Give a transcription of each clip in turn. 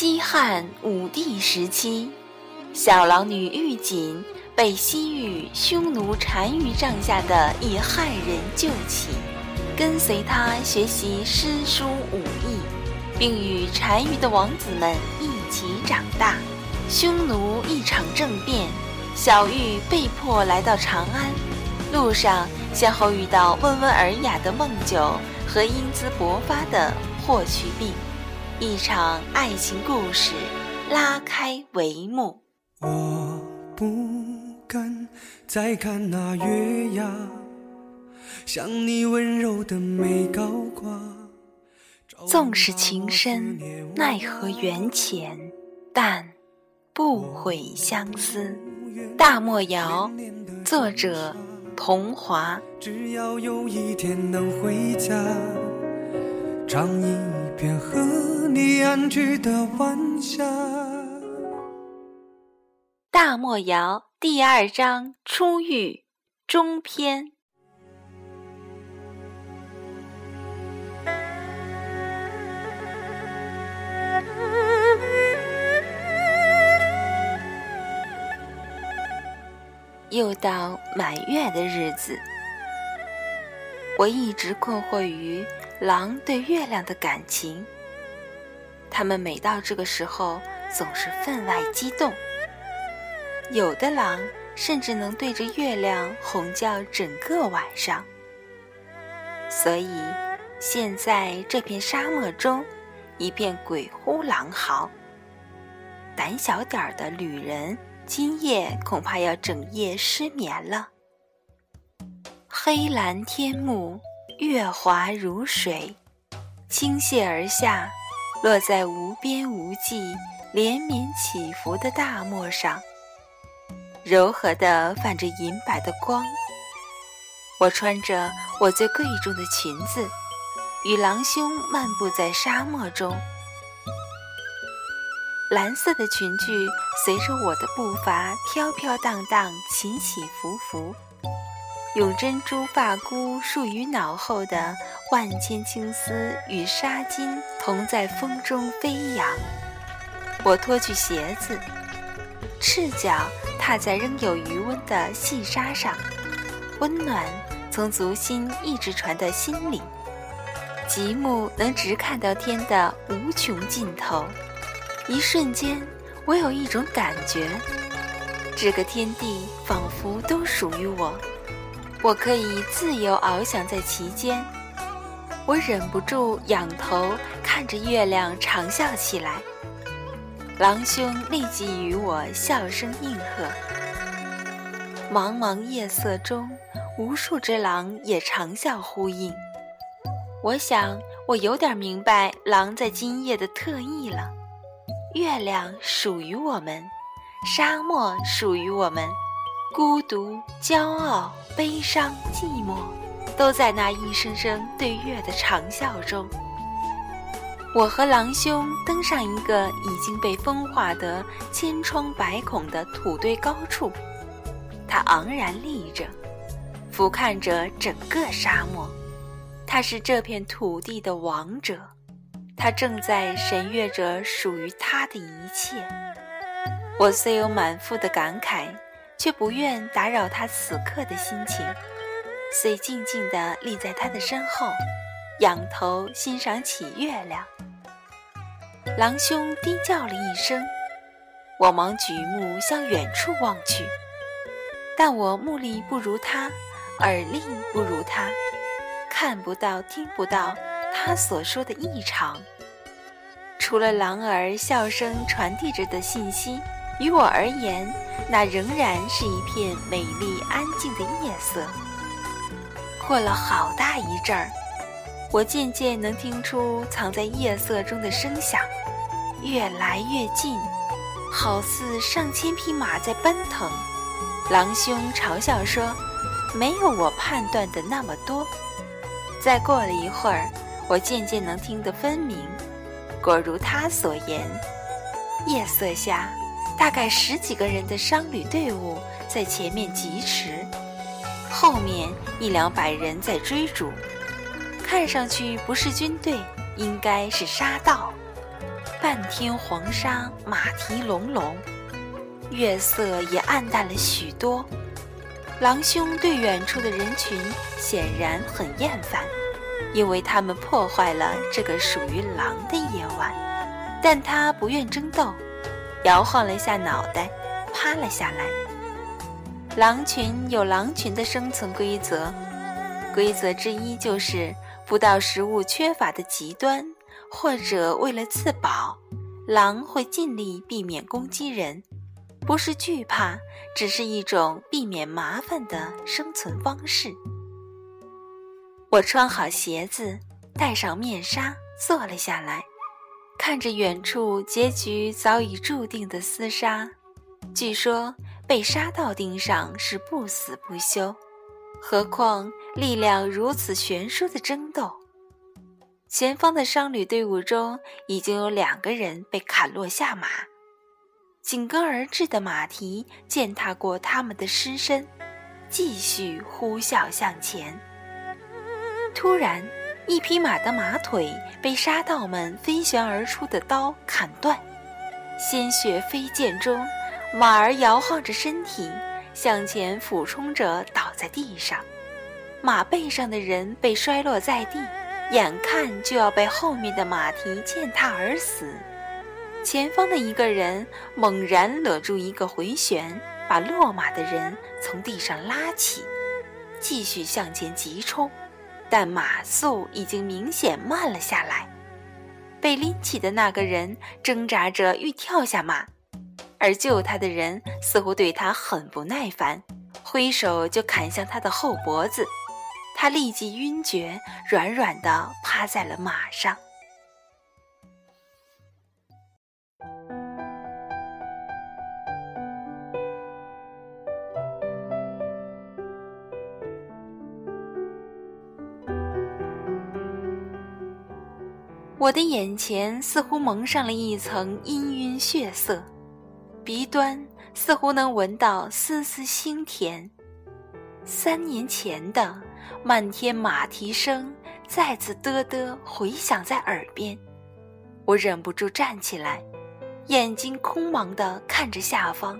西汉武帝时期，小狼女玉锦被西域匈奴单于帐下的一汉人救起，跟随他学习诗书武艺，并与单于的王子们一起长大。匈奴一场政变，小玉被迫来到长安，路上先后遇到温文尔雅的孟九和英姿勃发的霍去病。一场爱情故事拉开帷幕。我不敢再看那月牙，像你温柔的眉高挂。纵使情深，奈何缘浅，但不悔相思。大漠谣，作者桐华。只要有一天能回家，唱一遍和。你安居的晚霞。大漠谣第二章初遇中篇。又到满月的日子，我一直困惑于狼对月亮的感情。他们每到这个时候总是分外激动，有的狼甚至能对着月亮吼叫整个晚上。所以，现在这片沙漠中一片鬼呼狼嚎。胆小点儿的旅人今夜恐怕要整夜失眠了。黑蓝天幕，月华如水，倾泻而下。落在无边无际、连绵起伏的大漠上，柔和的泛着银白的光。我穿着我最贵重的裙子，与狼兄漫步在沙漠中。蓝色的裙裾随着我的步伐飘飘荡荡、起起伏伏。用珍珠发箍束于脑后的万千青丝与纱巾同在风中飞扬。我脱去鞋子，赤脚踏在仍有余温的细沙上，温暖从足心一直传到心里。极目能直看到天的无穷尽头。一瞬间，我有一种感觉，这个天地仿佛都属于我。我可以自由翱翔在其间，我忍不住仰头看着月亮长笑起来。狼兄立即与我笑声应和。茫茫夜色中，无数只狼也长笑呼应。我想，我有点明白狼在今夜的特意了。月亮属于我们，沙漠属于我们。孤独、骄傲、悲伤、寂寞，都在那一声声对月的长啸中。我和狼兄登上一个已经被风化得千疮百孔的土堆高处，他昂然立着，俯瞰着整个沙漠。他是这片土地的王者，他正在审阅着属于他的一切。我虽有满腹的感慨。却不愿打扰他此刻的心情，遂静静地立在他的身后，仰头欣赏起月亮。狼兄低叫了一声，我忙举目向远处望去，但我目力不如他，耳力不如他，看不到、听不到他所说的异常。除了狼儿笑声传递着的信息。于我而言，那仍然是一片美丽安静的夜色。过了好大一阵儿，我渐渐能听出藏在夜色中的声响，越来越近，好似上千匹马在奔腾。狼兄嘲笑说：“没有我判断的那么多。”再过了一会儿，我渐渐能听得分明，果如他所言，夜色下。大概十几个人的商旅队伍在前面疾驰，后面一两百人在追逐，看上去不是军队，应该是沙盗。半天黄沙，马蹄隆隆，月色也暗淡了许多。狼兄对远处的人群显然很厌烦，因为他们破坏了这个属于狼的夜晚。但他不愿争斗，摇晃了一下脑袋，趴了下来。狼群有狼群的生存规则，规则之一就是不到食物缺乏的极端。或者为了自保，狼会尽力避免攻击人，不是惧怕，只是一种避免麻烦的生存方式。我穿好鞋子，戴上面纱，坐了下来，看着远处结局早已注定的厮杀。据说被杀到钉上是不死不休，何况力量如此悬殊的争斗。前方的商旅队伍中已经有两个人被砍落下马，紧跟而至的马蹄践踏过他们的尸身，继续呼啸向前。突然，一匹马的马腿被杀道们飞旋而出的刀砍断，鲜血飞溅中，马儿摇晃着身体向前俯冲着倒在地上，马背上的人被摔落在地。眼看就要被后面的马蹄践踏而死，前方的一个人猛然勒住一个回旋，把落马的人从地上拉起，继续向前急冲，但马速已经明显慢了下来。被拎起的那个人挣扎着欲跳下马，而救他的人似乎对他很不耐烦，挥手就砍向他的后脖子。他立即晕厥，软软的趴在了马上。我的眼前似乎蒙上了一层氤氲血色，鼻端似乎能闻到丝丝腥甜。三年前的。漫天马蹄声再次嘚嘚回响在耳边，我忍不住站起来，眼睛空茫地看着下方。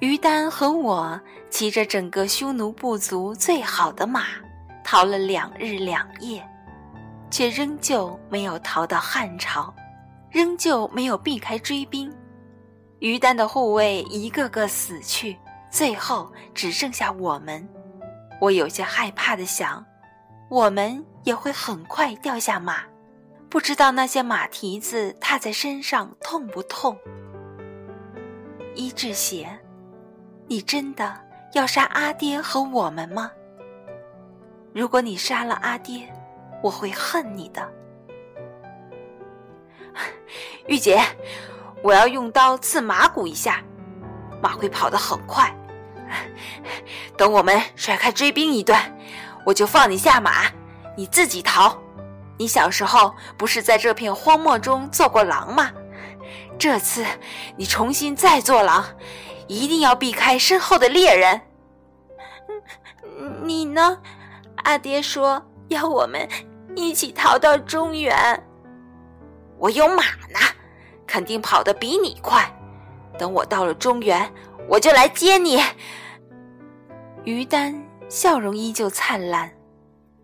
于丹和我骑着整个匈奴部族最好的马，逃了两日两夜，却仍旧没有逃到汉朝，仍旧没有避开追兵。于丹的护卫一个个死去，最后只剩下我们。我有些害怕的想，我们也会很快掉下马，不知道那些马蹄子踏在身上痛不痛。伊志邪，你真的要杀阿爹和我们吗？如果你杀了阿爹，我会恨你的。玉姐，我要用刀刺马骨一下，马会跑得很快。等我们甩开追兵一段，我就放你下马，你自己逃。你小时候不是在这片荒漠中做过狼吗？这次你重新再做狼，一定要避开身后的猎人。你呢？阿爹说要我们一起逃到中原。我有马呢，肯定跑得比你快。等我到了中原，我就来接你。于丹笑容依旧灿烂，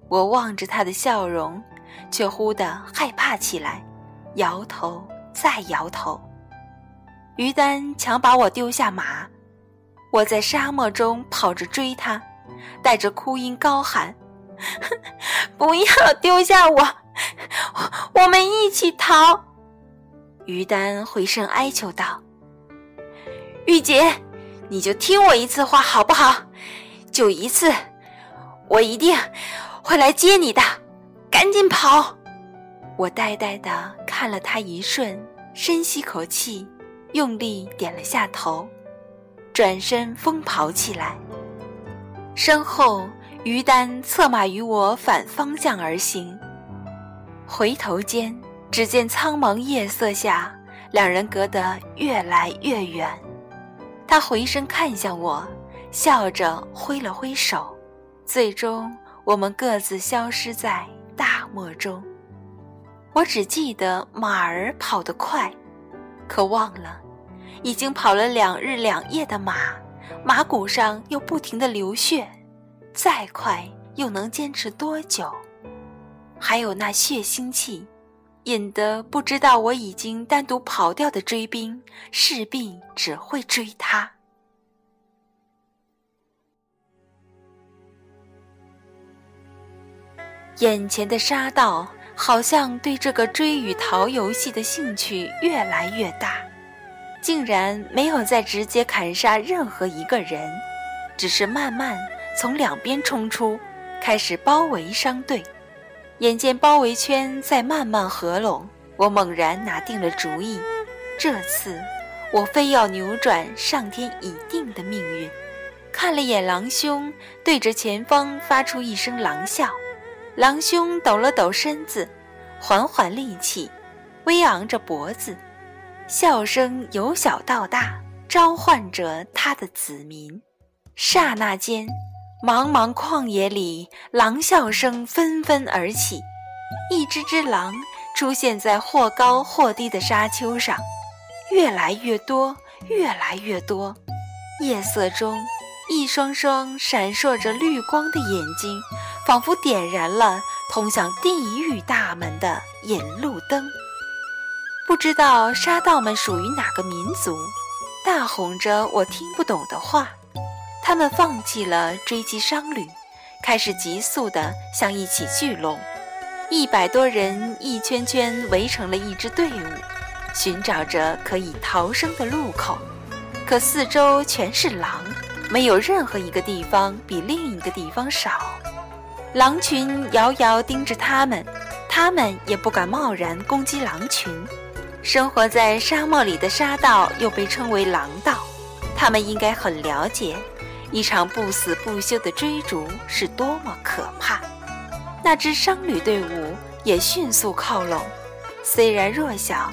我望着他的笑容，却忽地害怕起来，摇头再摇头。于丹强把我丢下马，我在沙漠中跑着追他，带着哭音高喊：“ 不要丢下我，我们一起逃！”于丹回声哀求道：“玉姐，你就听我一次话好不好？”就一次，我一定会来接你的，赶紧跑！我呆呆的看了他一瞬，深吸口气，用力点了下头，转身疯跑起来。身后，于丹策马与我反方向而行。回头间，只见苍茫夜色下，两人隔得越来越远。他回身看向我。笑着挥了挥手，最终我们各自消失在大漠中。我只记得马儿跑得快，可忘了，已经跑了两日两夜的马，马骨上又不停的流血，再快又能坚持多久？还有那血腥气，引得不知道我已经单独跑掉的追兵，势必只会追他。眼前的沙道好像对这个追与逃游戏的兴趣越来越大，竟然没有再直接砍杀任何一个人，只是慢慢从两边冲出，开始包围商队。眼见包围圈在慢慢合拢，我猛然拿定了主意，这次我非要扭转上天已定的命运。看了眼狼兄，对着前方发出一声狼笑。狼兄抖了抖身子，缓缓立起，微昂着脖子，笑声由小到大，召唤着他的子民。刹那间，茫茫旷野里，狼啸声纷纷而起，一只只狼出现在或高或低的沙丘上，越来越多，越来越多。夜色中，一双双闪烁着绿光的眼睛。仿佛点燃了通向地狱大门的引路灯。不知道沙道们属于哪个民族，大吼着我听不懂的话。他们放弃了追击商旅，开始急速地向一起聚拢。一百多人一圈圈围成了一支队伍，寻找着可以逃生的路口。可四周全是狼，没有任何一个地方比另一个地方少。狼群遥遥盯着他们，他们也不敢贸然攻击狼群。生活在沙漠里的沙道又被称为狼道，他们应该很了解，一场不死不休的追逐是多么可怕。那支商旅队伍也迅速靠拢，虽然弱小，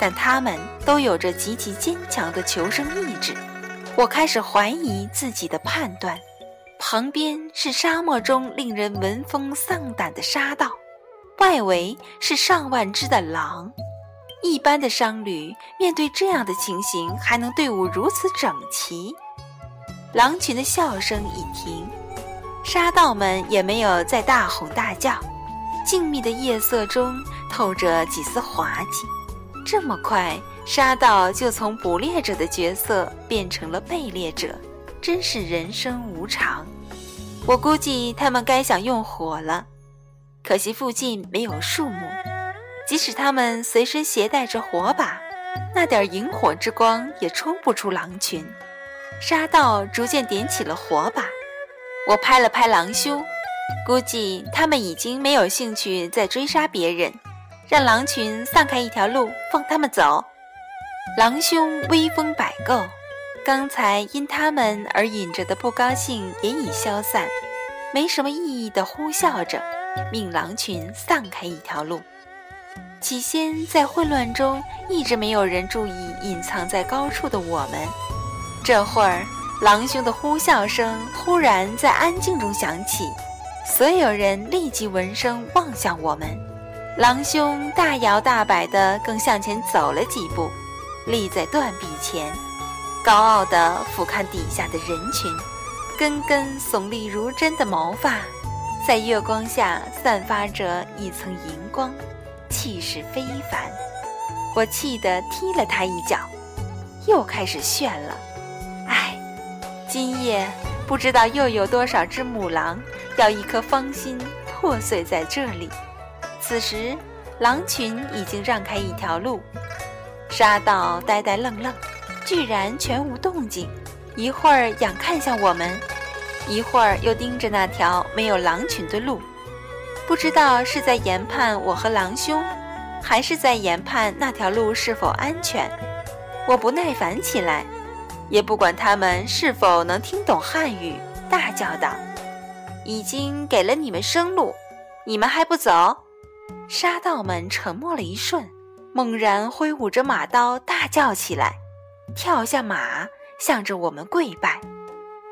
但他们都有着极其坚强的求生意志。我开始怀疑自己的判断。旁边是沙漠中令人闻风丧胆的沙道，外围是上万只的狼。一般的商旅面对这样的情形，还能队伍如此整齐？狼群的笑声已停，沙盗们也没有再大吼大叫。静谧的夜色中透着几丝滑稽。这么快，沙盗就从捕猎者的角色变成了被猎者。真是人生无常，我估计他们该想用火了，可惜附近没有树木。即使他们随身携带着火把，那点萤火之光也冲不出狼群。沙道逐渐点起了火把，我拍了拍狼兄，估计他们已经没有兴趣再追杀别人，让狼群散开一条路，放他们走。狼兄威风摆够。刚才因他们而引着的不高兴也已消散，没什么意义的呼啸着，命狼群散开一条路。起先在混乱中一直没有人注意隐藏在高处的我们，这会儿狼兄的呼啸声忽然在安静中响起，所有人立即闻声望向我们。狼兄大摇大摆地更向前走了几步，立在断壁前。高傲地俯瞰底下的人群，根根耸立如针的毛发，在月光下散发着一层银光，气势非凡。我气得踢了他一脚，又开始炫了。今夜不知道又有多少只母狼要一颗芳心破碎在这里。此时，狼群已经让开一条路，沙道呆呆愣愣。居然全无动静，一会儿仰看向我们，一会儿又盯着那条没有狼群的路，不知道是在研判我和狼兄，还是在研判那条路是否安全。我不耐烦起来，也不管他们是否能听懂汉语，大叫道：“已经给了你们生路，你们还不走？”沙道们沉默了一瞬，猛然挥舞着马刀，大叫起来。跳下马，向着我们跪拜。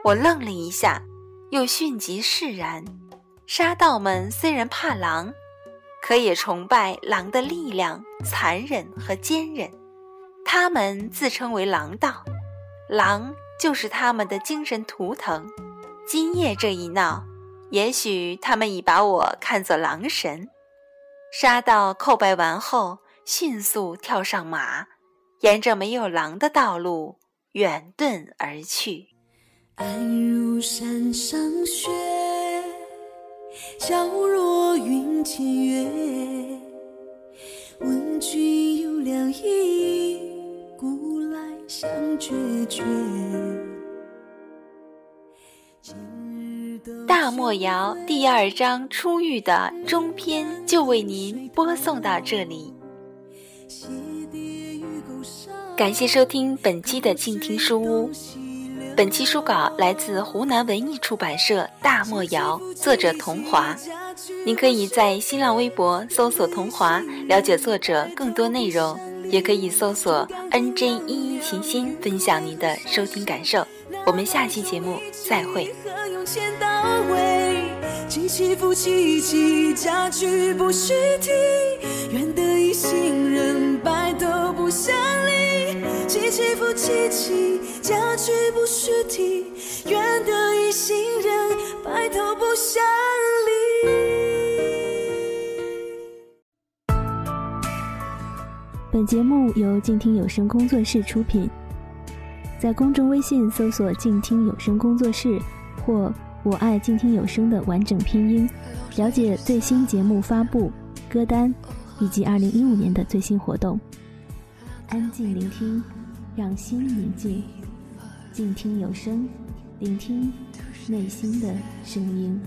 我愣了一下，又迅即释然。沙道们虽然怕狼，可也崇拜狼的力量、残忍和坚韧。他们自称为狼道，狼就是他们的精神图腾。今夜这一闹，也许他们已把我看作狼神。杀到叩拜完后，迅速跳上马，沿着没有狼的道路远遁而去。安如山上雪，皎若云间月。问君有两意，来相决绝。大漠谣第二章初遇的中篇就为您播送到这里，感谢收听本期的静听书屋。本期书稿来自湖南文艺出版社《大漠谣》，作者童华。您可以在新浪微博搜索“童华”了解作者更多内容，也可以搜索 “nj 一一琴心”分享您的收听感受。我们下期节目再会。起起伏起起，家具不许提，愿得一心人，白头不相离。本节目由静听有声工作室出品，在公众微信搜索“静听有声工作室”或“我爱静听有声”的完整拼音，了解最新节目发布、歌单以及二零一五年的最新活动。安静聆听。让心宁静，静听有声，聆听内心的声音。